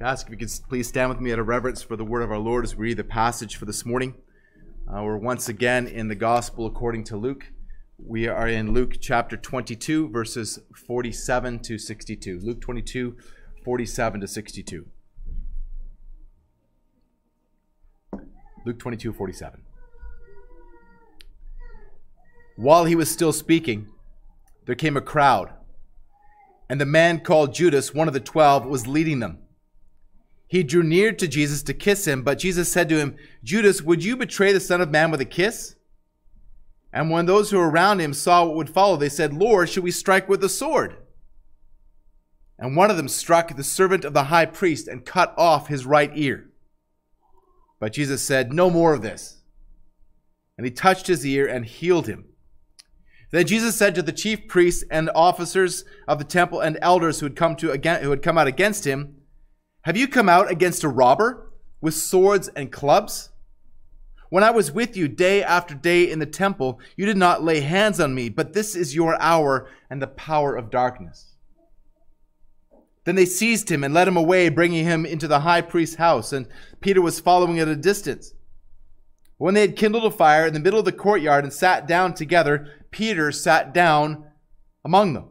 ask if you could please stand with me out of reverence for the word of our Lord as we read the passage for this morning. Uh, we're once again in the Gospel according to Luke. We are in Luke chapter 22, verses 47 to 62. Luke 22, 47 to 62. Luke 22, 47. While he was still speaking, there came a crowd, and the man called Judas, one of the twelve, was leading them. He drew near to Jesus to kiss him, but Jesus said to him, Judas, would you betray the Son of Man with a kiss? And when those who were around him saw what would follow, they said, Lord, should we strike with the sword? And one of them struck the servant of the high priest and cut off his right ear. But Jesus said, No more of this. And he touched his ear and healed him. Then Jesus said to the chief priests and officers of the temple and elders who had come to who had come out against him, have you come out against a robber with swords and clubs? When I was with you day after day in the temple, you did not lay hands on me, but this is your hour and the power of darkness. Then they seized him and led him away, bringing him into the high priest's house, and Peter was following at a distance. When they had kindled a fire in the middle of the courtyard and sat down together, Peter sat down among them.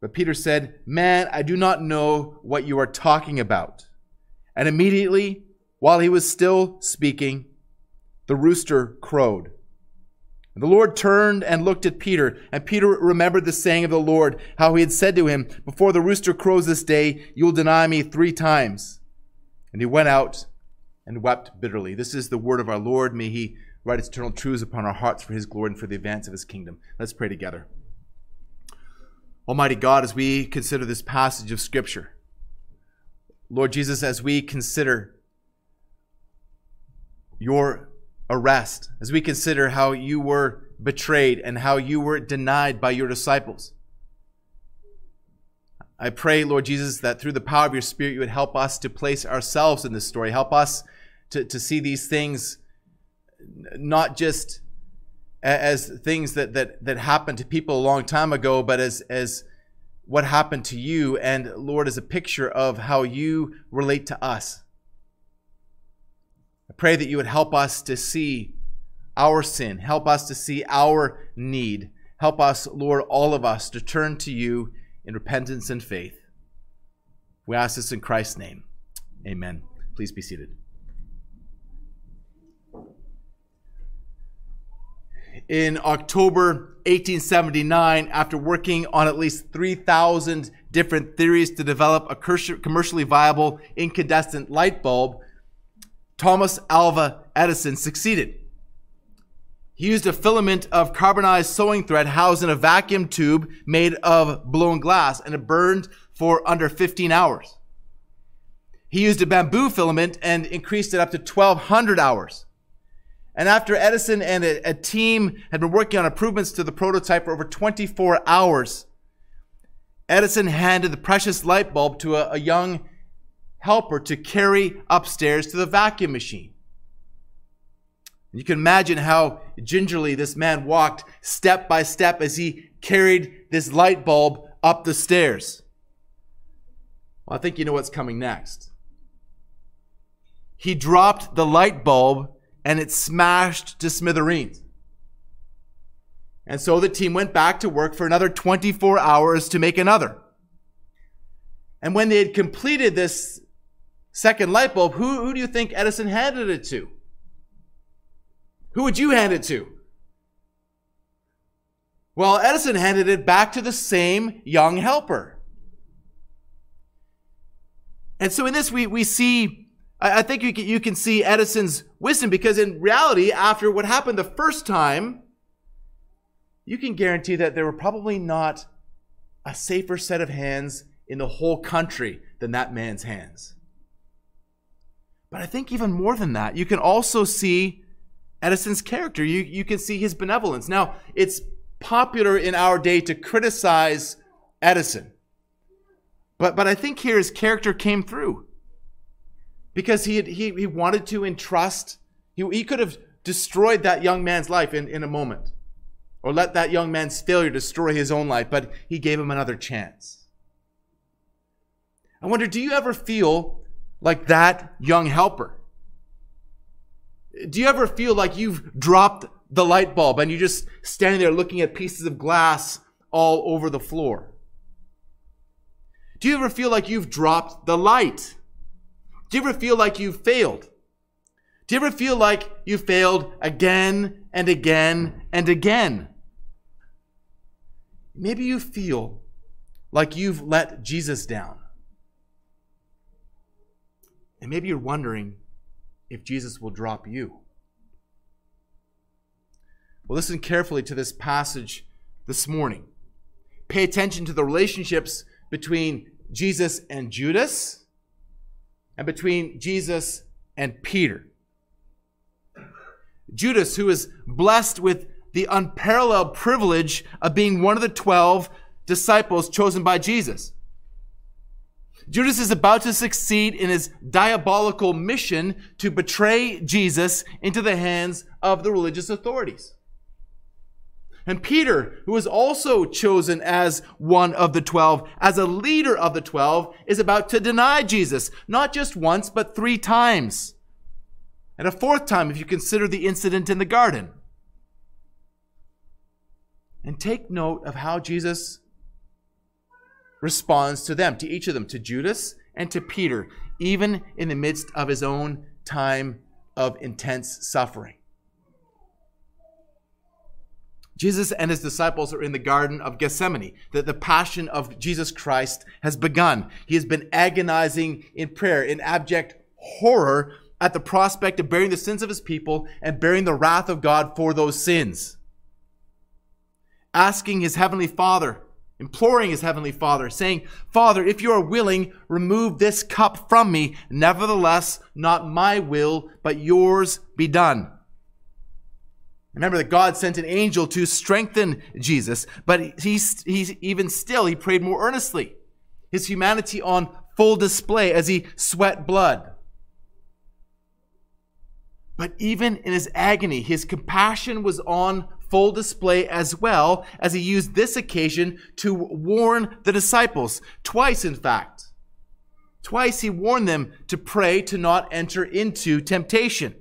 But Peter said, Man, I do not know what you are talking about. And immediately, while he was still speaking, the rooster crowed. And the Lord turned and looked at Peter, and Peter remembered the saying of the Lord, how he had said to him, Before the rooster crows this day, you will deny me three times. And he went out and wept bitterly. This is the word of our Lord. May he write eternal truths upon our hearts for his glory and for the advance of his kingdom. Let's pray together. Almighty God, as we consider this passage of Scripture, Lord Jesus, as we consider your arrest, as we consider how you were betrayed and how you were denied by your disciples, I pray, Lord Jesus, that through the power of your Spirit, you would help us to place ourselves in this story. Help us to, to see these things not just as things that, that, that happened to people a long time ago, but as, as what happened to you, and Lord, as a picture of how you relate to us. I pray that you would help us to see our sin, help us to see our need. Help us, Lord, all of us, to turn to you in repentance and faith. We ask this in Christ's name. Amen. Please be seated. In October 1879 after working on at least 3,000 different theories to develop a commercially viable incandescent light bulb, Thomas Alva Edison succeeded. He used a filament of carbonized sewing thread housed in a vacuum tube made of blown glass and it burned for under 15 hours. He used a bamboo filament and increased it up to 1200 hours. And after Edison and a, a, team had been working on improvements to the prototype for over 24 hours, Edison handed the precious light bulb to a, a young helper to carry upstairs to the vacuum machine. You can imagine how gingerly this man walked step by step as he carried this light bulb up the stairs. Well, I think you know what's coming next. He dropped the light bulb and it smashed to smithereens. And so the team went back to work for another 24 hours to make another. And when they had completed this second light bulb, who, who do you think Edison handed it to? Who would you hand it to? Well, Edison handed it back to the same young helper. And so in this, we, we see I, think you can, you can see Edison's wisdom because in reality, after what happened the first time, you can guarantee that there were probably not a safer set of hands in the whole country than that man's hands. But I think even more than that, you can also see Edison's character. You, you can see his benevolence. Now, it's popular in our day to criticize Edison. But, but I think here his character came through because he, had, he, he wanted to entrust, he, he could have destroyed that young man's life in, in a moment or let that young man's failure destroy his own life, but he gave him another chance. I wonder, do you ever feel like that young helper? Do you ever feel like you've dropped the light bulb and you're just standing there looking at pieces of glass all over the floor? Do you ever feel like you've dropped the light? Do you ever feel like you've failed? Do you ever feel like you failed again and again and again? Maybe you feel like you've let Jesus down. And maybe you're wondering if Jesus will drop you. Well, listen carefully to this passage this morning. Pay attention to the relationships between Jesus and Judas and between Jesus and Peter. Judas, who is blessed with the unparalleled privilege of being one of the 12 disciples chosen by Jesus. Judas is about to succeed in his diabolical mission to betray Jesus into the hands of the religious authorities. And Peter, who was also chosen as one of the twelve, as a leader of the twelve, is about to deny Jesus, not just once, but three times. And a fourth time if you consider the incident in the garden. And take note of how Jesus responds to them, to each of them, to Judas and to Peter, even in the midst of his own time of intense suffering. Jesus and his disciples are in the Garden of Gethsemane. That the passion of Jesus Christ has begun. He has been agonizing in prayer, in abject horror at the prospect of bearing the sins of his people and bearing the wrath of God for those sins. Asking his heavenly Father, imploring his heavenly Father, saying, Father, if you are willing, remove this cup from me. Nevertheless, not my will, but yours be done. Remember that God sent an angel to strengthen Jesus, but he's, he's even still, he prayed more earnestly. His humanity on full display as he sweat blood. But even in his agony, his compassion was on full display as well as he used this occasion to warn the disciples. Twice, in fact. Twice he warned them to pray to not enter into temptation.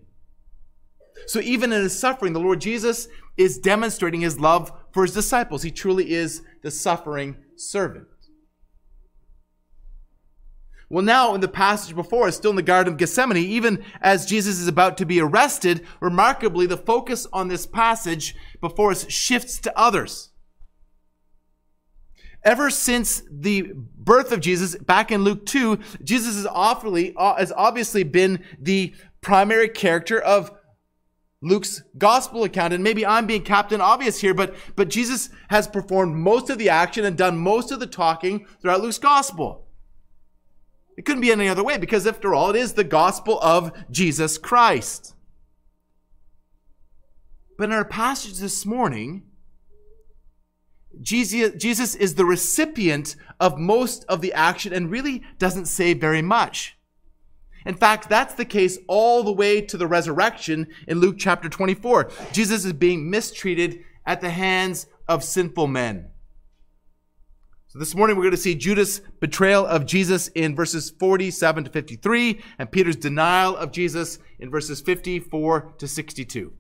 So even in his suffering, the Lord Jesus is demonstrating his love for his disciples. He truly is the suffering servant. Well, now in the passage before us, still in the Garden of Gethsemane, even as Jesus is about to be arrested, remarkably, the focus on this passage before us shifts to others. Ever since the birth of Jesus, back in Luke 2, Jesus has, awfully, uh, has obviously been the primary character of Luke's gospel account, and maybe I'm being Captain Obvious here, but, but Jesus has performed most of the action and done most of the talking throughout Luke's gospel. It couldn't be any other way because, after all, it is the gospel of Jesus Christ. But in our passage this morning, Jesus, Jesus is the recipient of most of the action and really doesn't say very much. In fact, that's the case all the way to the resurrection in Luke chapter 24. Jesus is being mistreated at the hands of sinful men. So this morning we're going to see Judas' betrayal of Jesus in verses 47 to 53 and Peter's denial of Jesus in verses 54 to 62.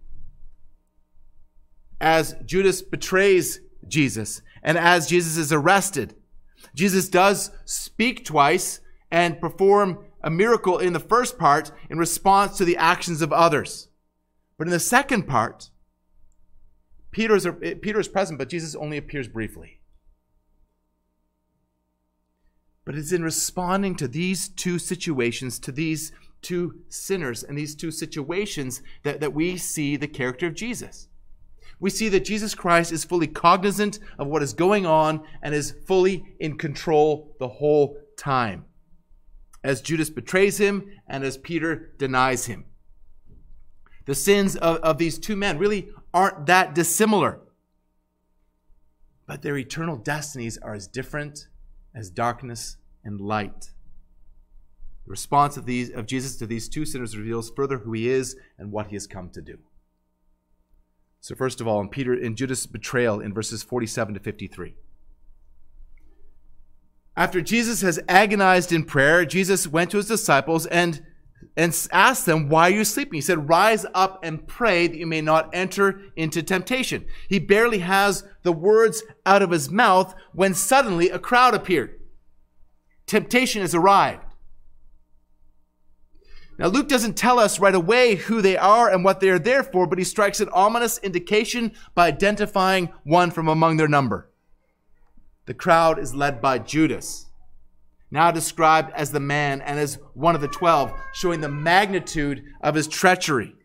As Judas betrays Jesus and as Jesus is arrested, Jesus does speak twice and perform a miracle in the first part in response to the actions of others. But in the second part, Peter is, present, but Jesus only appears briefly. But it's in responding to these two situations, to these two sinners and these two situations, that, that we see the character of Jesus. We see that Jesus Christ is fully cognizant of what is going on and is fully in control the whole time. As Judas betrays him and as Peter denies him. The sins of, of these two men really aren't that dissimilar, but their eternal destinies are as different as darkness and light. The response of, these, of Jesus to these two sinners reveals further who he is and what he has come to do. So, first of all, in Peter in Judas' betrayal in verses 47 to 53. After Jesus has agonized in prayer, Jesus went to his disciples and, and asked them, Why are you sleeping? He said, Rise up and pray that you may not enter into temptation. He barely has the words out of his mouth when suddenly a crowd appeared. Temptation has arrived. Now, Luke doesn't tell us right away who they are and what they are there for, but he strikes an ominous indication by identifying one from among their number. The crowd is led by Judas, now described as the man and as one of the twelve, showing the magnitude of his treachery.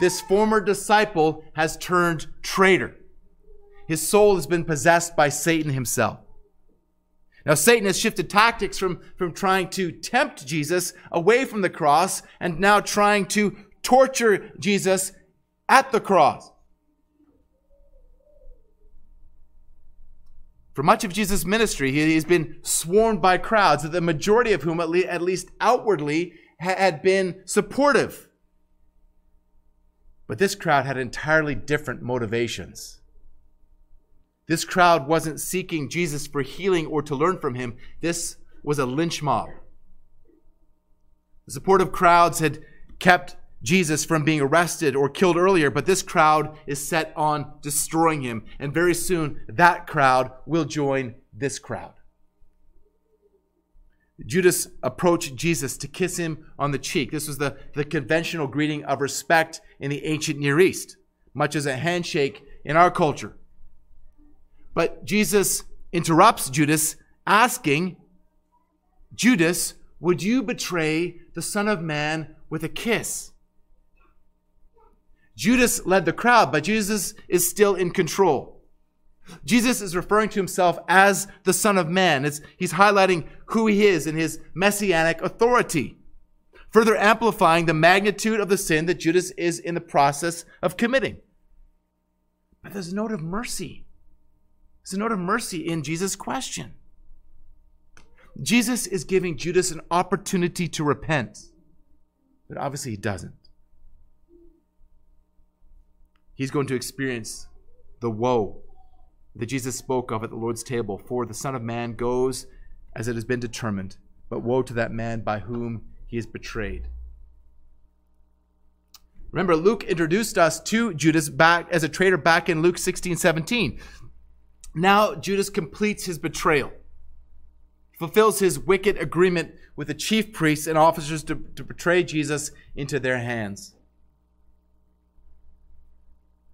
This former disciple has turned traitor. His soul has been possessed by Satan himself. Now, Satan has shifted tactics from, from trying to tempt Jesus away from the cross and now trying to torture Jesus at the cross. For much of Jesus' ministry, he has been swarmed by crowds, the majority of whom, at least outwardly, had been supportive. But this crowd had entirely different motivations. This crowd wasn't seeking Jesus for healing or to learn from him. This was a lynch mob. The supportive crowds had kept Jesus from being arrested or killed earlier, but this crowd is set on destroying him. And very soon, that crowd will join this crowd. Judas approached Jesus to kiss him on the cheek. This was the, the conventional greeting of respect in the ancient Near East, much as a handshake in our culture. But Jesus interrupts Judas, asking, Judas, would you betray the Son of Man with a kiss? Judas led the crowd, but Jesus is still in control. Jesus is referring to himself as the Son of Man. It's, he's highlighting who he is and his messianic authority, further amplifying the magnitude of the sin that Judas is in the process of committing. But there's a note of mercy. There's a note of mercy in Jesus' question. Jesus is giving Judas an opportunity to repent, but obviously he doesn't he's going to experience the woe that Jesus spoke of at the Lord's table. For the Son of Man goes as it has been determined, but woe to that man by whom he is betrayed. Remember, Luke introduced us to Judas back as a traitor back in Luke 16, 17. Now Judas completes his betrayal, fulfills his wicked agreement with the chief priests and officers to, to betray Jesus into their hands.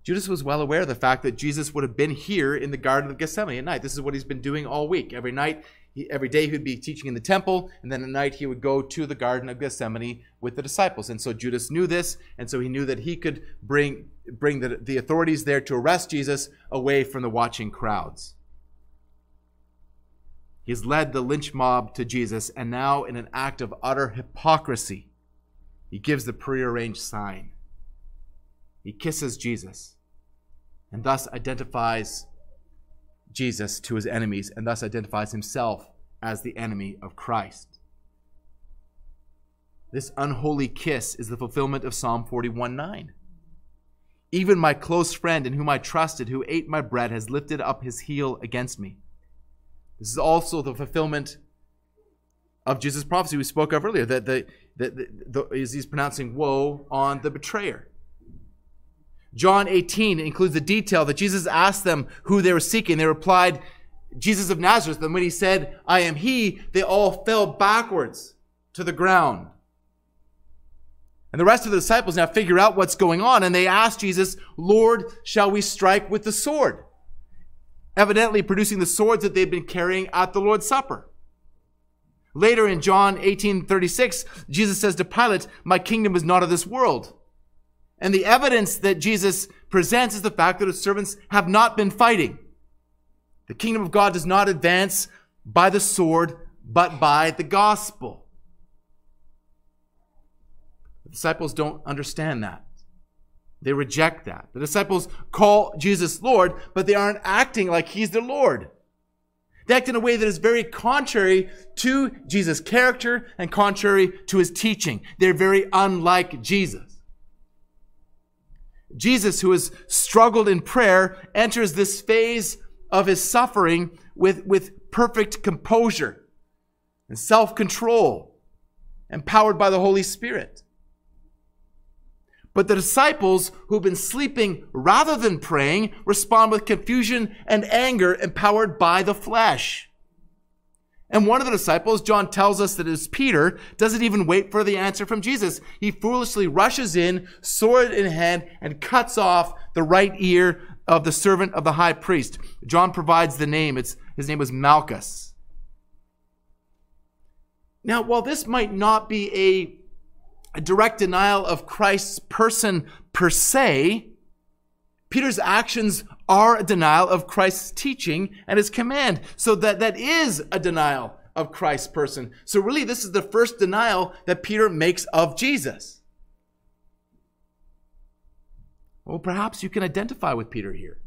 Judas was well aware of the fact that Jesus would have been here in the Garden of Gethsemane at night. This is what he's been doing all week. Every night, he, every day, he would be teaching in the temple, and then at night, he would go to the Garden of Gethsemane with the disciples. And so Judas knew this, and so he knew that he could bring, bring the, the authorities there to arrest Jesus away from the watching crowds. He's led the lynch mob to Jesus, and now, in an act of utter hypocrisy, he gives the prearranged sign. He kisses Jesus and thus identifies Jesus to his enemies and thus identifies himself as the enemy of Christ. This unholy kiss is the fulfillment of Psalm 41 9. Even my close friend in whom I trusted, who ate my bread, has lifted up his heel against me. This is also the fulfillment of Jesus' prophecy we spoke of earlier, that the, the, the, the, he's pronouncing woe on the betrayer. John 18 includes the detail that Jesus asked them who they were seeking. They replied, Jesus of Nazareth. And when he said, I am he, they all fell backwards to the ground. And the rest of the disciples now figure out what's going on and they ask Jesus, Lord, shall we strike with the sword? Evidently producing the swords that they've been carrying at the Lord's Supper. Later in John 18 36, Jesus says to Pilate, My kingdom is not of this world. And the evidence that Jesus presents is the fact that his servants have not been fighting. The kingdom of God does not advance by the sword, but by the gospel. The disciples don't understand that. They reject that. The disciples call Jesus Lord, but they aren't acting like he's their Lord. They act in a way that is very contrary to Jesus' character and contrary to his teaching. They're very unlike Jesus. Jesus, who has struggled in prayer, enters this phase of his suffering with, with perfect composure and self control, empowered by the Holy Spirit. But the disciples who've been sleeping rather than praying respond with confusion and anger empowered by the flesh. And one of the disciples, John tells us that is Peter, doesn't even wait for the answer from Jesus. He foolishly rushes in, sword in hand, and cuts off the right ear of the servant of the high priest. John provides the name. It's, his name was Malchus. Now, while this might not be a a direct denial of Christ's person per se, Peter's actions are a denial of Christ's teaching and his command. So that, that is a denial of Christ's person. So really, this is the first denial that Peter makes of Jesus. Well, perhaps you can identify with Peter here.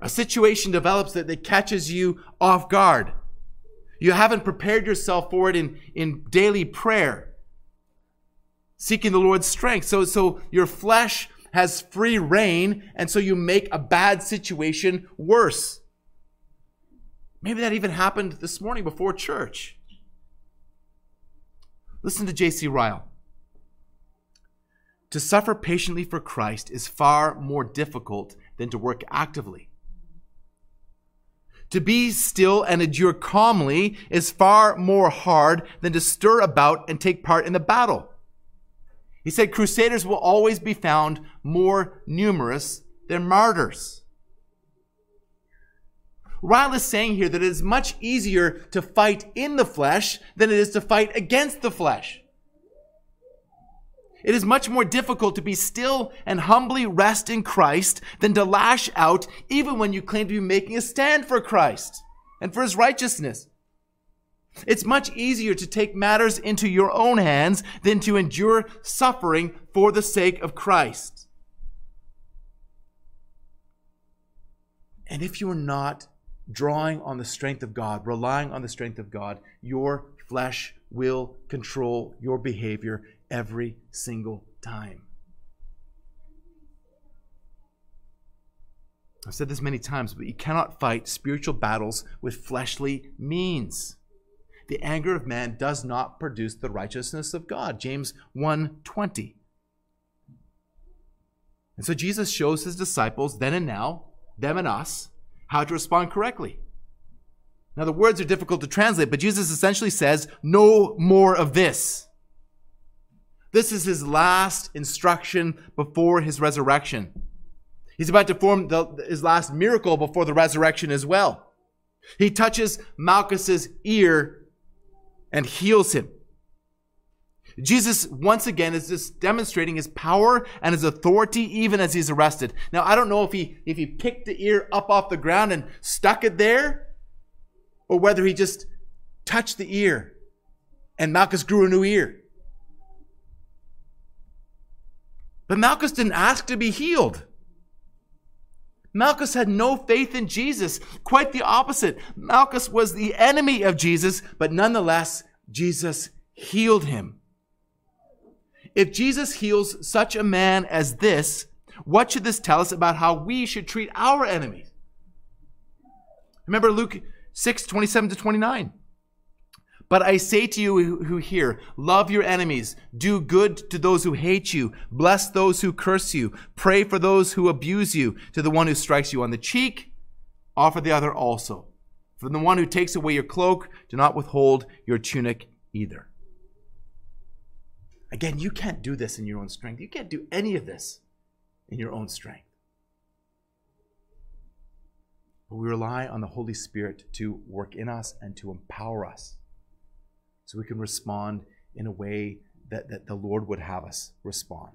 A situation develops that, that catches you off guard. You haven't prepared yourself for it in, in daily prayer seeking the Lord's strength. So, so your flesh has free reign, and so you make a bad situation worse. Maybe that even happened this morning before church. Listen to J.C. Ryle. To suffer patiently for Christ is far more difficult than to work actively. To be still and endure calmly is far more hard than to stir about and take part in the battle. He said crusaders will always be found more numerous than martyrs. Ryle is saying here that it is much easier to fight in the flesh than it is to fight against the flesh. It is much more difficult to be still and humbly rest in Christ than to lash out even when you claim to be making a stand for Christ and for his righteousness. It's much easier to take matters into your own hands than to endure suffering for the sake of Christ. And if you are not drawing on the strength of God, relying on the strength of God, your flesh will control your behavior every single time. I've said this many times, but you cannot fight spiritual battles with fleshly means the anger of man does not produce the righteousness of God. James 1:20. And so Jesus shows his disciples then and now, them and us, how to respond correctly. Now the words are difficult to translate, but Jesus essentially says, "No more of this." This is his last instruction before his resurrection. He's about to perform the, his last miracle before the resurrection as well. He touches Malchus's ear and heals him. Jesus, once again, is just demonstrating his power and his authority even as he's arrested. Now, I don't know if he, if he picked the ear up off the ground and stuck it there, or whether he just touched the ear and Malchus grew a new ear. But Malchus didn't ask to be healed. Malchus had no faith in Jesus. Quite the opposite. Malchus was the enemy of Jesus, but nonetheless, Jesus healed him. If Jesus heals such a man as this, what should this tell us about how we should treat our enemies? Remember Luke 6 27 to 29. But I say to you who hear, love your enemies, do good to those who hate you, bless those who curse you, pray for those who abuse you. To the one who strikes you on the cheek, offer the other also. From the one who takes away your cloak, do not withhold your tunic either. Again, you can't do this in your own strength. You can't do any of this in your own strength. But we rely on the Holy Spirit to work in us and to empower us so we can respond in a way that, that the Lord would have us respond.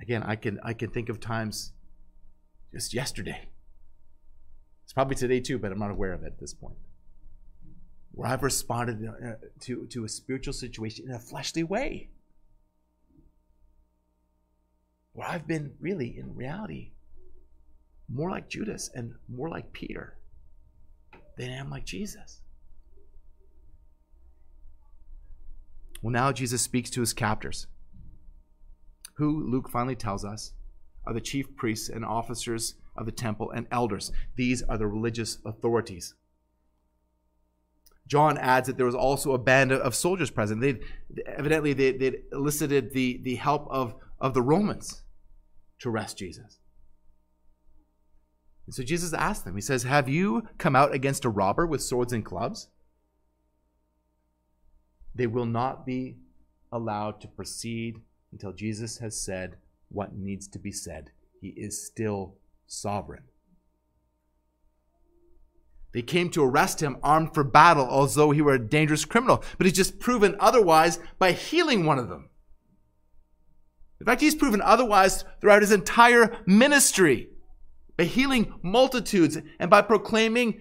Again, I can I can think of times just yesterday. It's probably today too, but I'm not aware of it at this point. Where I've responded uh, to, to a spiritual situation in a fleshly way. Where I've been really, in reality, more like Judas and more like Peter than I am like Jesus. Well, now Jesus speaks to his captors, who Luke finally tells us are the chief priests and officers of the temple and elders. These are the religious authorities. John adds that there was also a band of soldiers present. They'd, evidently, they, would elicited the, the help of, of the Romans to arrest Jesus. And so Jesus asked them, He says, Have you come out against a robber with swords and clubs? They will not be allowed to proceed until Jesus has said what needs to be said. He is still sovereign. They came to arrest him armed for battle as though he were a dangerous criminal, but he's just proven otherwise by healing one of them. In fact, he's proven otherwise throughout his entire ministry by healing multitudes and by proclaiming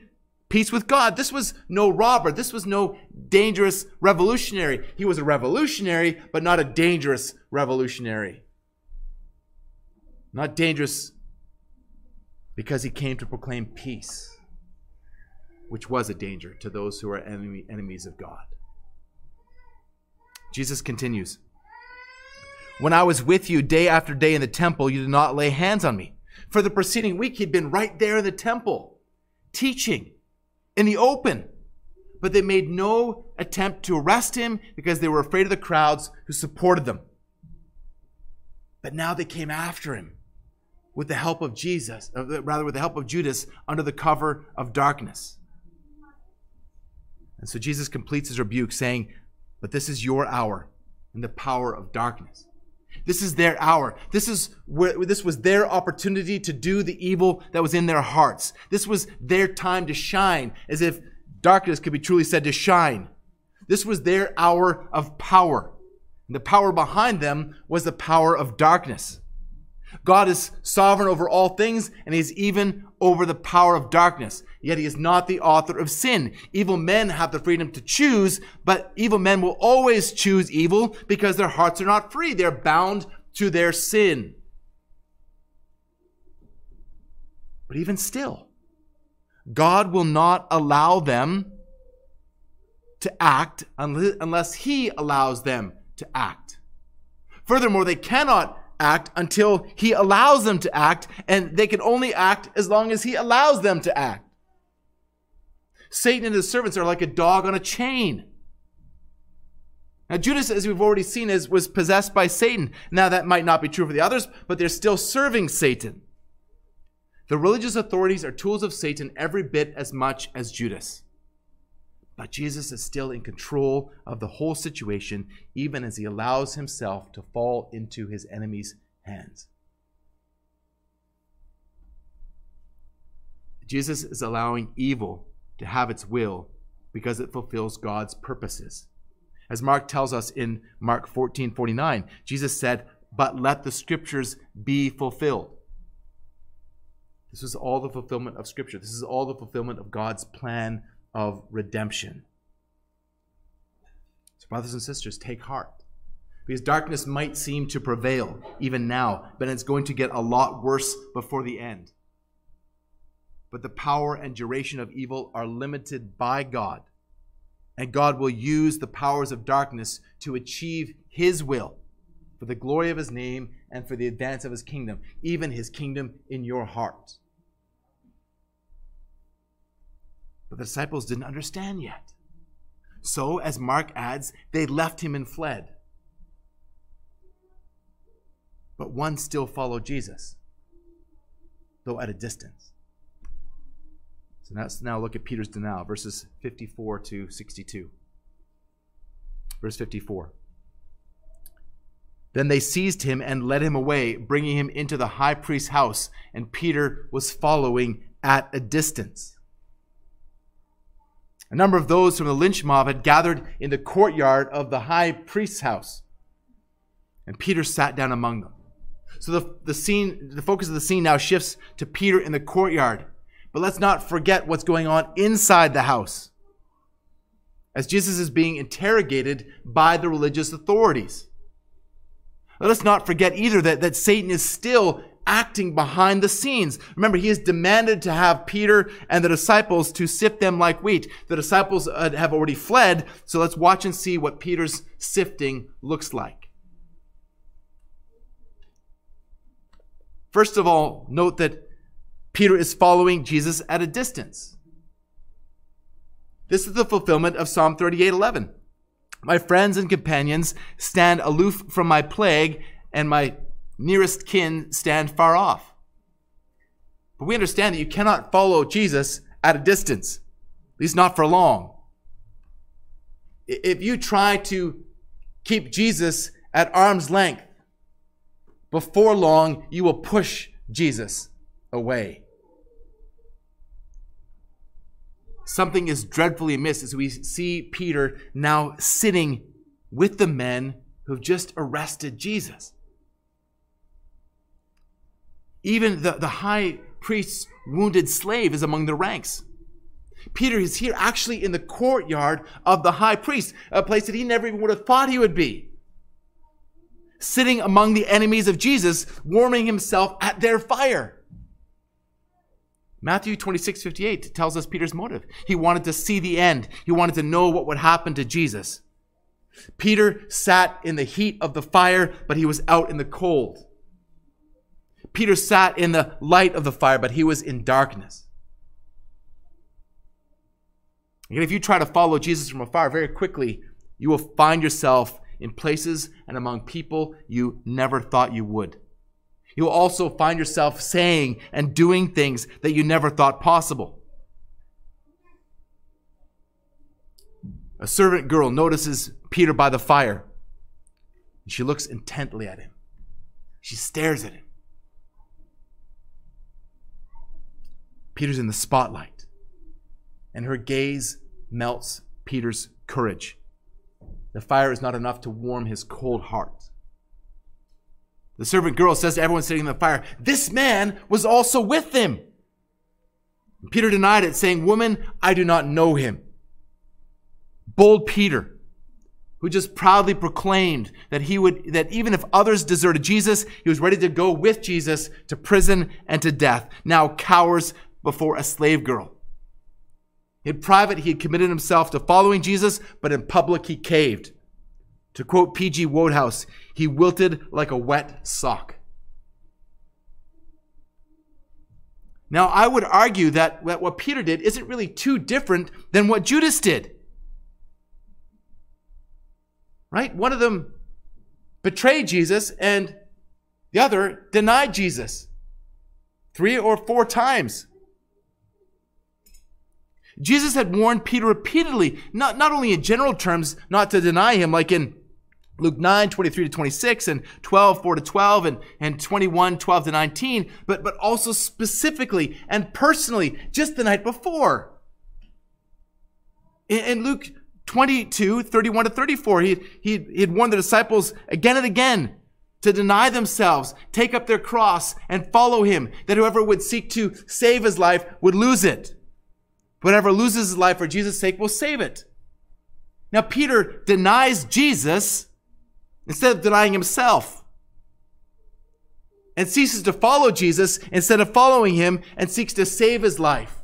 peace with God. This was no robber. This was no dangerous revolutionary. He was a revolutionary, but not a dangerous revolutionary. Not dangerous because he came to proclaim peace, which was a danger to those who are enemy, enemies of God. Jesus continues When I was with you day after day in the temple, you did not lay hands on me. For the preceding week, he'd been right there in the temple, teaching in the open. But they made no attempt to arrest him because they were afraid of the crowds who supported them. But now they came after him with the help of Jesus, uh, rather, with the help of Judas under the cover of darkness. And so Jesus completes his rebuke saying, But this is your hour and the power of darkness. This is their hour. This is where this was their opportunity to do the evil that was in their hearts. This was their time to shine, as if darkness could be truly said to shine. This was their hour of power. And the power behind them was the power of darkness. God is sovereign over all things, and He is even over the power of darkness. Yet He is not the author of sin. Evil men have the freedom to choose, but evil men will always choose evil because their hearts are not free. They're bound to their sin. But even still, God will not allow them to act unless He allows them to act. Furthermore, they cannot act until he allows them to act, and they can only act as long as he allows them to act. Satan and his servants are like a dog on a chain. Now, Judas, as we've already seen, is, was possessed by Satan. Now, that might not be true for the others, but they're still serving Satan. The religious authorities are tools of Satan every bit as much as Judas. But Jesus is still in control of the whole situation, even as he allows himself to fall into his enemy's hands. Jesus is allowing evil to have its will because it fulfills God's purposes. As Mark tells us in Mark 14 49, Jesus said, But let the scriptures be fulfilled. This is all the fulfillment of scripture. This is all the fulfillment of God's plan of redemption. So, brothers and sisters, take heart. Because darkness might seem to prevail even now, but it's going to get a lot worse before the end. But the power and duration of evil are limited by God. And God will use the powers of darkness to achieve His will for the glory of His name and for the advance of His kingdom, even His kingdom in your heart. But the disciples didn't understand yet. So, as Mark adds, they left him and fled. But one still followed Jesus, though at a distance. So let's now look at Peter's denial, verses 54 to 62. Verse 54. Then they seized him and led him away, bringing him into the high priest's house, and Peter was following at a distance. A number of those from the lynch mob had gathered in the courtyard of the high priest's house. And Peter sat down among them. So the, the scene, the focus of the scene now shifts to Peter in the courtyard. But let's not forget what's going on inside the house as Jesus is being interrogated by the religious authorities. Let us not forget either that, that Satan is still acting behind the scenes. Remember, he has demanded to have Peter and the disciples to sift them like wheat. The disciples uh, have already fled, so let's watch and see what Peter's sifting looks like. First of all, note that Peter is following Jesus at a distance. This is the fulfillment of Psalm 38:11. My friends and companions stand aloof from my plague, and my nearest kin stand far off. But we understand that you cannot follow Jesus at a distance, at least not for long. If you try to keep Jesus at arm's length, before long you will push Jesus away. something is dreadfully amiss as we see Peter now sitting with the men who've just arrested Jesus. Even the, the high priest's wounded slave is among the ranks. Peter is here actually in the courtyard of the high priest, a place that he never even would have thought he would be. Sitting among the enemies of Jesus, warming himself at their fire. Matthew 26, 58 tells us Peter's motive. He wanted to see the end. He wanted to know what would happen to Jesus. Peter sat in the heat of the fire, but he was out in the cold. Peter sat in the light of the fire, but he was in darkness. And if you try to follow Jesus from afar, very quickly, you will find yourself in places and among people you never thought you would. You'll also find yourself saying and doing things that you never thought possible. A servant girl notices Peter by the fire. And she looks intently at him. She stares at him. Peter's in the spotlight, and her gaze melts Peter's courage. The fire is not enough to warm his cold heart. The servant girl says to everyone sitting in the fire, This man was also with them. Peter denied it, saying, Woman, I do not know him. Bold Peter, who just proudly proclaimed that he would, that even if others deserted Jesus, he was ready to go with Jesus to prison and to death, now cowers before a slave girl. In private, he had committed himself to following Jesus, but in public, he caved. To quote P.G. Wodehouse, he wilted like a wet sock. Now, I would argue that what Peter did isn't really too different than what Judas did. Right? One of them betrayed Jesus and the other denied Jesus three or four times. Jesus had warned Peter repeatedly, not, not only in general terms, not to deny him, like in Luke 9, 23 to 26, and 12, 4 to 12, and, and 21, 12 to 19, but, but also specifically and personally just the night before. In, in Luke 22, 31 to 34, he, he, he had warned the disciples again and again to deny themselves, take up their cross, and follow him, that whoever would seek to save his life would lose it. Whoever loses his life for Jesus' sake will save it. Now, Peter denies Jesus instead of denying himself and ceases to follow Jesus instead of following him and seeks to save his life.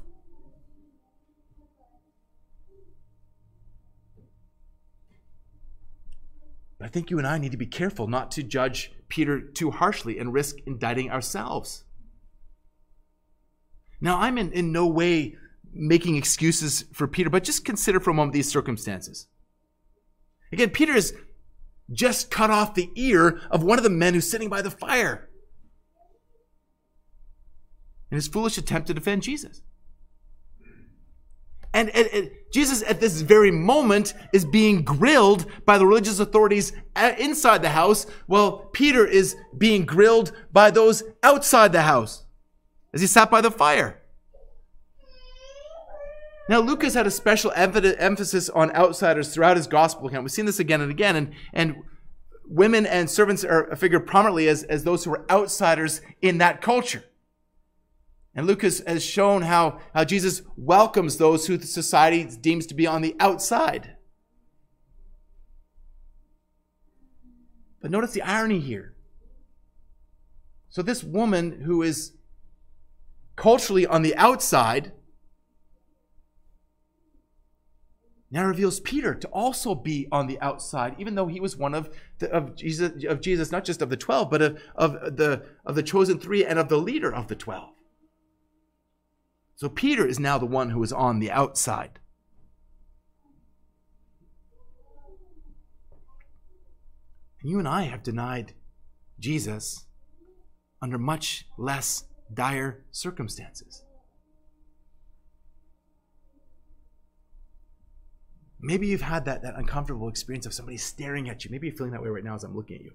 I think you and I need to be careful not to judge Peter too harshly and risk indicting ourselves. Now, I'm in, in no way making excuses for Peter, but just consider for a moment these circumstances. Again, Peter has just cut off the ear of one of the men who's sitting by the fire in his foolish attempt to defend Jesus. And, and, and, Jesus, at this very moment, is being grilled by the religious authorities inside the house, while Peter is being grilled by those outside the house as he sat by the fire. Now, Luke has had a special emphasis on outsiders throughout his gospel account. We've seen this again and again, and, and women and servants are figured prominently as, as those who were outsiders in that culture. And Luke has, has shown how, how Jesus welcomes those who society deems to be on the outside. But notice the irony here. So, this woman who is culturally on the outside now reveals Peter to also be on the outside, even though he was one of, the, of, Jesus, of Jesus, not just of the 12, but of, of, the, of the chosen three and of the leader of the 12. So Peter is now the one who is on the outside. And you and I have denied Jesus under much less dire circumstances. Maybe you've had that, that uncomfortable experience of somebody staring at you. Maybe you're feeling that way right now as I'm looking at you.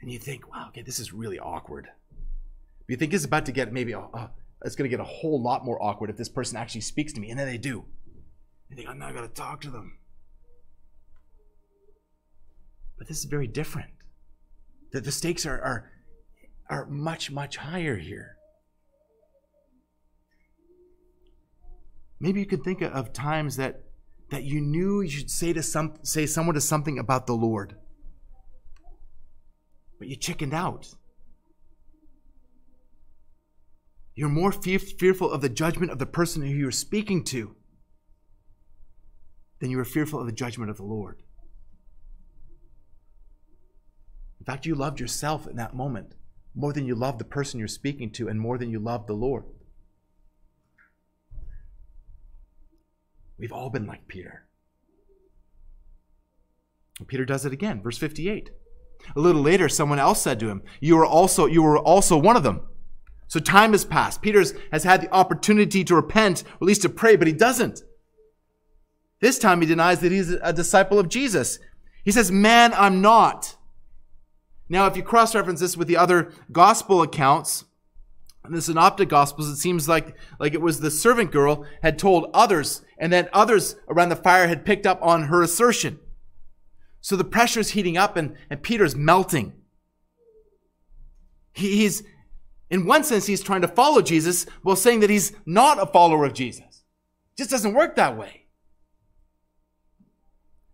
And you think, wow, okay, this is really awkward. But you think it's about to get maybe, a, a, it's going to get a whole lot more awkward if this person actually speaks to me. And then they do. You think, I'm not going to talk to them. But this is very different. The, the stakes are, are, are much, much higher here. Maybe you could think of times that, that you knew you should say to some say someone to something about the Lord. But you chickened out. You're more fearful of the judgment of the person who you're speaking to than you are fearful of the judgment of the Lord. In fact, you loved yourself in that moment more than you loved the person you're speaking to and more than you loved the Lord. We've all been like Peter. Peter does it again, verse 58. A little later, someone else said to him, You are also you were also one of them. So time has passed. Peter has had the opportunity to repent, or at least to pray, but he doesn't. This time he denies that he's a disciple of Jesus. He says, Man, I'm not. Now, if you cross reference this with the other gospel accounts, the synoptic gospels, it seems like, like it was the servant girl had told others, and then others around the fire had picked up on her assertion. So the pressure is heating up and, and Peter's melting. He, he's, in one sense, he's trying to follow Jesus while saying that he's not a follower of Jesus. It just doesn't work that way.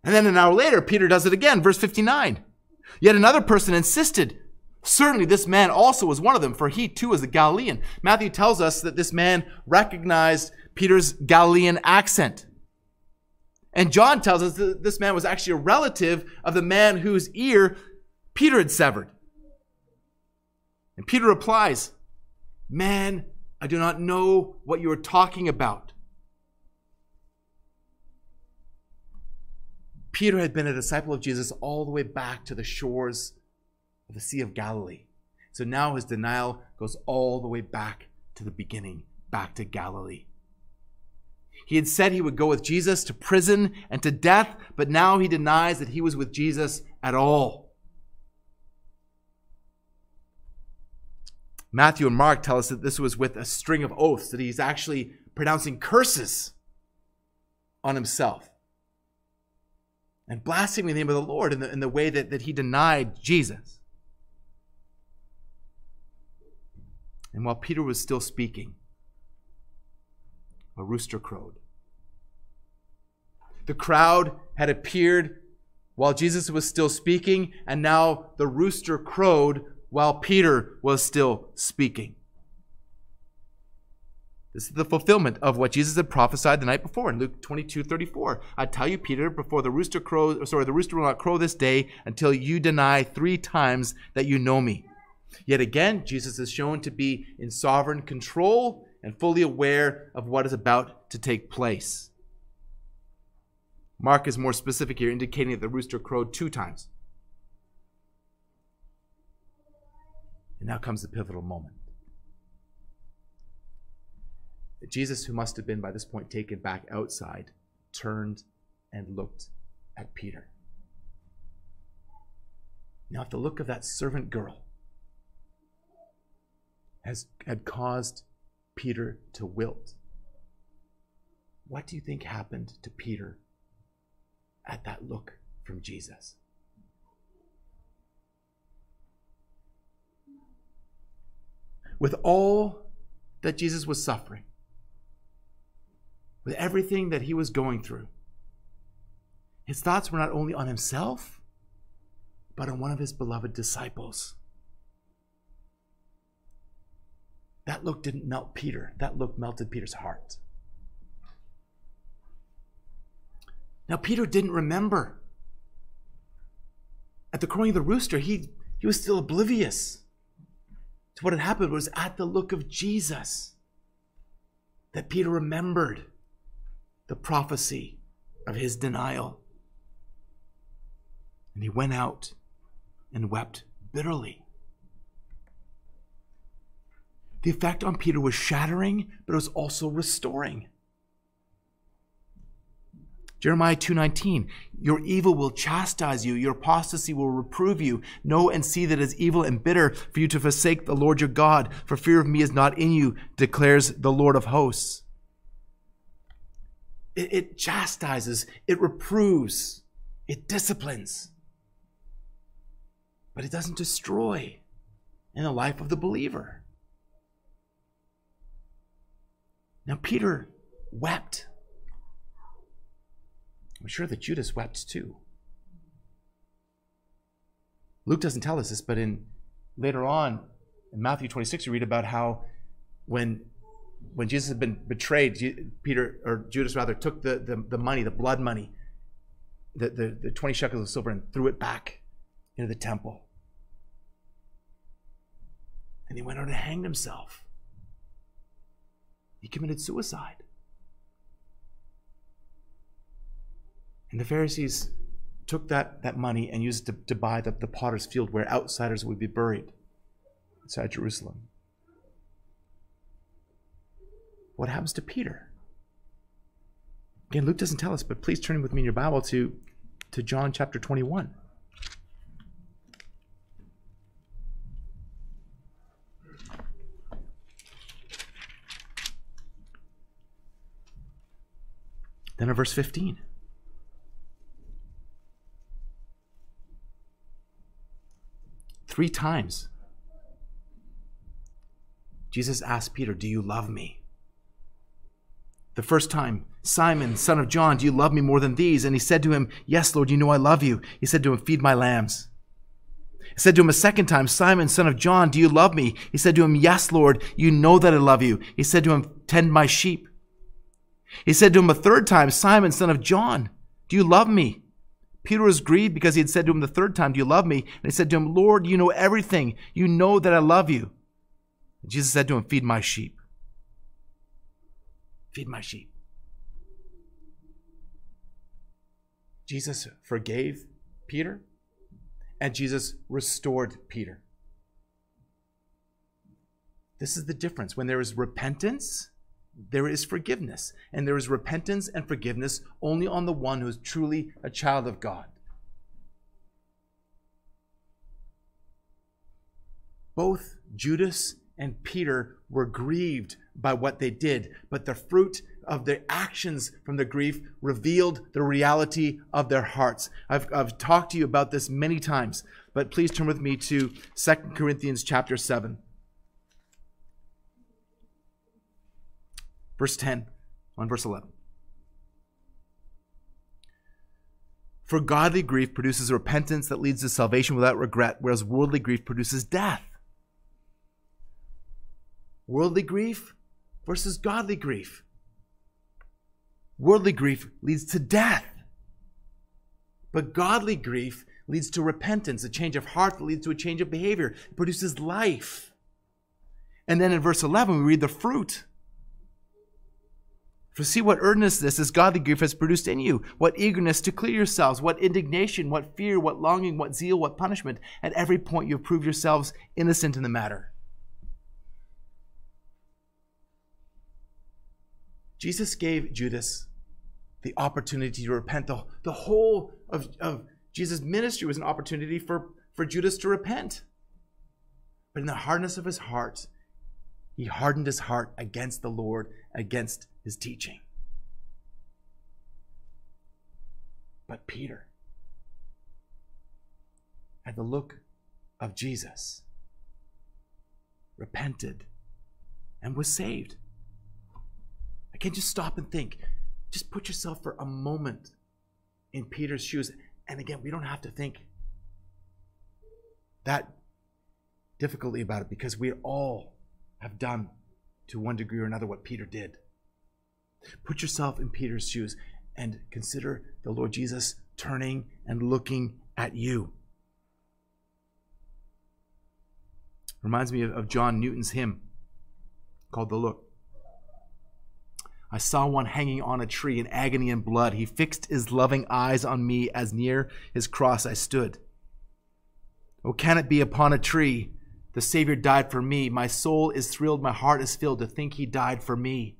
And then an hour later, Peter does it again, verse 59. Yet another person insisted Certainly, this man also was one of them, for he too is a Galilean. Matthew tells us that this man recognized Peter's Galilean accent. And John tells us that this man was actually a relative of the man whose ear Peter had severed. And Peter replies, Man, I do not know what you are talking about. Peter had been a disciple of Jesus all the way back to the shores of the Sea of Galilee. So now his denial goes all the way back to the beginning, back to Galilee. He had said he would go with Jesus to prison and to death, but now he denies that he was with Jesus at all. Matthew and Mark tell us that this was with a string of oaths, that he's actually pronouncing curses on himself and blaspheming the name of the Lord in the, in the way that, that he denied Jesus. And while Peter was still speaking, a rooster crowed. The crowd had appeared while Jesus was still speaking, and now the rooster crowed while Peter was still speaking. This is the fulfillment of what Jesus had prophesied the night before in Luke 22 34. I tell you, Peter, before the rooster crows, sorry, the rooster will not crow this day until you deny three times that you know me. Yet again, Jesus is shown to be in sovereign control and fully aware of what is about to take place. Mark is more specific here, indicating that the rooster crowed two times. And now comes the pivotal moment. Jesus, who must have been by this point taken back outside, turned and looked at Peter. Now, if the look of that servant girl has, had caused Peter to wilt. What do you think happened to Peter at that look from Jesus? with all that Jesus was suffering, with everything that he was going through, his thoughts were not only on himself, but on one of his beloved disciples. That look didn't melt Peter, that look melted Peter's heart. Now, Peter didn't remember. At the crowing of the rooster, he, he was still oblivious to what had happened. It was at the look of Jesus that Peter remembered the prophecy of his denial. And he went out and wept bitterly. The effect on Peter was shattering, but it was also restoring. Jeremiah 2:19 Your evil will chastise you your apostasy will reprove you. Know and see that it is evil and bitter for you to forsake the Lord your God for fear of me is not in you declares the Lord of hosts. It, it chastises it reproves it disciplines. But it doesn't destroy in the life of the believer now Peter wept I'm sure that Judas wept too. Luke doesn't tell us this, but in later on in Matthew 26, we read about how when when Jesus had been betrayed, Peter or Judas rather took the, the, the money, the blood money, the, the, the 20 shekels of silver, and threw it back into the temple. And he went out and hanged himself. He committed suicide. And the Pharisees took that, that money and used it to, to buy the, the potter's field where outsiders would be buried inside Jerusalem. What happens to Peter? Again, Luke doesn't tell us, but please turn with me in your Bible to, to John chapter 21. Then in verse 15. Three times. Jesus asked Peter, Do you love me? The first time, Simon, son of John, do you love me more than these? And he said to him, Yes, Lord, you know I love you. He said to him, Feed my lambs. He said to him a second time, Simon, son of John, do you love me? He said to him, Yes, Lord, you know that I love you. He said to him, Tend my sheep. He said to him a third time, Simon, son of John, do you love me? Peter was grieved because he had said to him the third time, Do you love me? And he said to him, Lord, you know everything. You know that I love you. And Jesus said to him, Feed my sheep. Feed my sheep. Jesus forgave Peter, and Jesus restored Peter. This is the difference. When there is repentance, there is forgiveness. And there is repentance and forgiveness only on the one who is truly a child of God. Both Judas and Peter were grieved by what they did, but the fruit of their actions from the grief revealed the reality of their hearts. I've, I've talked to you about this many times, but please turn with me to 2 Corinthians chapter 7. Verse 10 on verse 11. For godly grief produces repentance that leads to salvation without regret, whereas worldly grief produces death. Worldly grief versus godly grief. Worldly grief leads to death. But godly grief leads to repentance, a change of heart that leads to a change of behavior. It produces life. And then in verse 11, we read the fruit for see what earnestness this godly grief has produced in you, what eagerness to clear yourselves, what indignation, what fear, what longing, what zeal, what punishment. At every point you have proved yourselves innocent in the matter. Jesus gave Judas the opportunity to repent. The, the whole of, of Jesus' ministry was an opportunity for, for Judas to repent. But in the hardness of his heart, he hardened his heart against the Lord, against his teaching. But Peter had the look of Jesus. repented, and was saved. I can't just stop and think. Just put yourself for a moment in Peter's shoes. And again, we don't have to think that difficultly about it because we all have done to one degree or another what Peter did. Put yourself in Peter's shoes and consider the Lord Jesus turning and looking at you. Reminds me of, of John Newton's hymn called The Look. I saw one hanging on a tree in agony and blood. He fixed his loving eyes on me as near his cross I stood. Oh, can it be upon a tree the Savior died for me? My soul is thrilled, my heart is filled to think he died for me.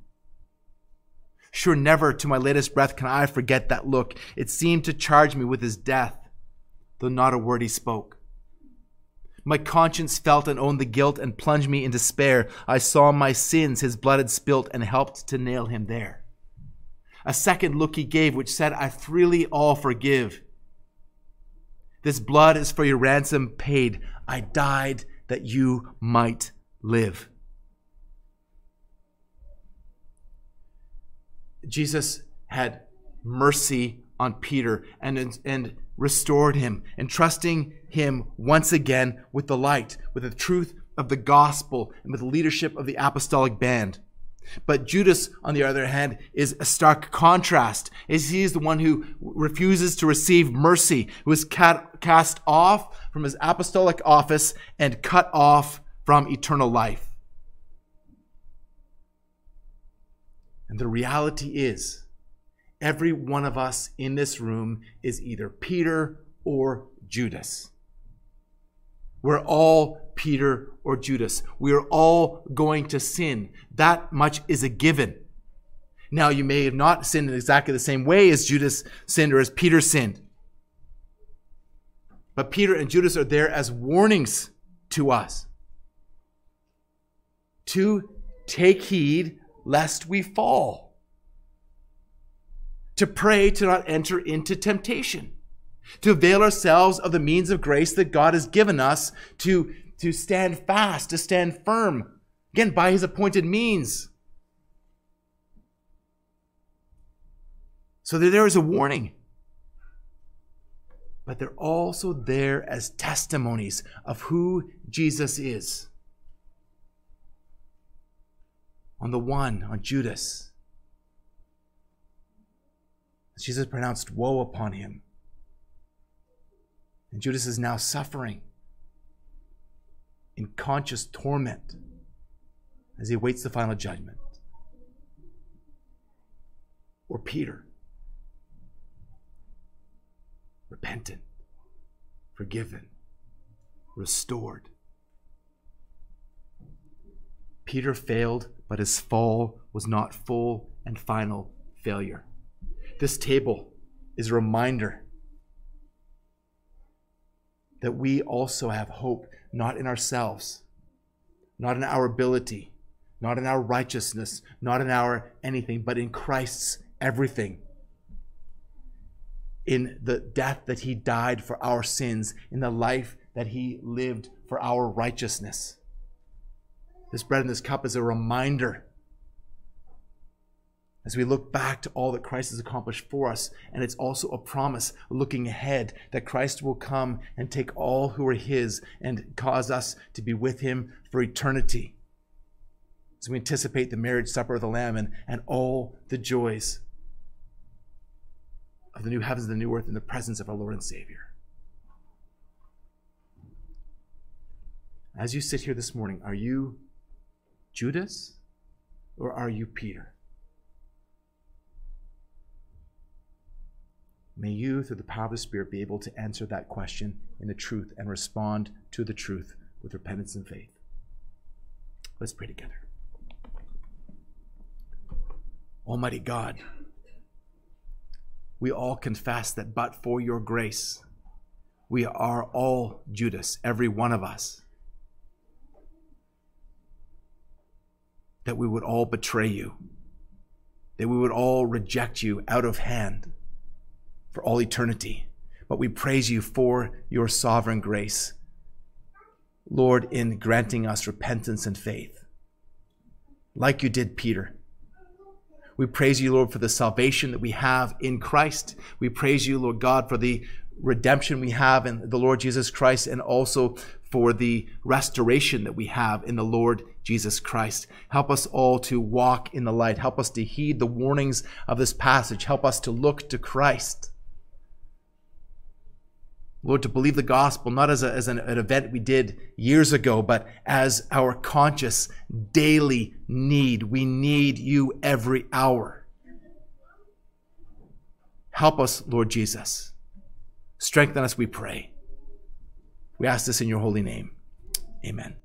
Sure, never to my latest breath can I forget that look. It seemed to charge me with his death, though not a word he spoke. My conscience felt and owned the guilt and plunged me in despair. I saw my sins his blood had spilt and helped to nail him there. A second look he gave, which said, I freely all forgive. This blood is for your ransom paid. I died that you might live. Jesus had mercy on Peter and, and restored him, entrusting him once again with the light, with the truth of the gospel, and with the leadership of the apostolic band. But Judas, on the other hand, is a stark contrast, as he is the one who refuses to receive mercy, who is cast off from his apostolic office and cut off from eternal life. And the reality is, every one of us in this room is either Peter or Judas. We're all Peter or Judas. We are all going to sin. That much is a given. Now, you may have not sinned in exactly the same way as Judas sinned or as Peter sinned. But Peter and Judas are there as warnings to us to take heed lest we fall, to pray to not enter into temptation, to avail ourselves of the means of grace that God has given us to, to stand fast, to stand firm, again, by his appointed means. So that there is a warning. But they're also there as testimonies of who Jesus is. On the one, on Judas. Jesus pronounced woe upon him. And Judas is now suffering in conscious torment as he awaits the final judgment. Or Peter, repentant, forgiven, restored. Peter failed but his fall was not full and final failure. This table is a reminder that we also have hope not in ourselves, not in our ability, not in our righteousness, not in our anything, but in Christ's everything. In the death that he died for our sins, in the life that he lived for our righteousness. This bread and this cup is a reminder as we look back to all that Christ has accomplished for us. And it's also a promise looking ahead that Christ will come and take all who are His and cause us to be with Him for eternity. As we anticipate the marriage supper of the Lamb and, and all the joys of the new heavens and the new earth in the presence of our Lord and Savior. As you sit here this morning, are you Judas or are you Peter? May you, through the power of the Spirit, be able to answer that question in the truth and respond to the truth with repentance and faith. Let's pray together. Almighty God, we all confess that but for your grace, we are all Judas, every one of us. That we would all betray you, that we would all reject you out of hand for all eternity. But we praise you for your sovereign grace Lord, in granting us repentance and faith, like you did Peter. We praise you, Lord, for the salvation that we have in Christ. We praise you, Lord God, for the redemption we have in the Lord Jesus Christ and also for the restoration that we have in the Lord Jesus Christ. Help us all to walk in the light. Help us to heed the warnings of this passage. Help us to look to Christ. Lord, to believe the gospel not as, a, as an, an event we did years ago, but as our conscious daily need. We need you every hour. Help us, Lord Jesus. Strengthen us, we pray. We ask this in your holy name. Amen.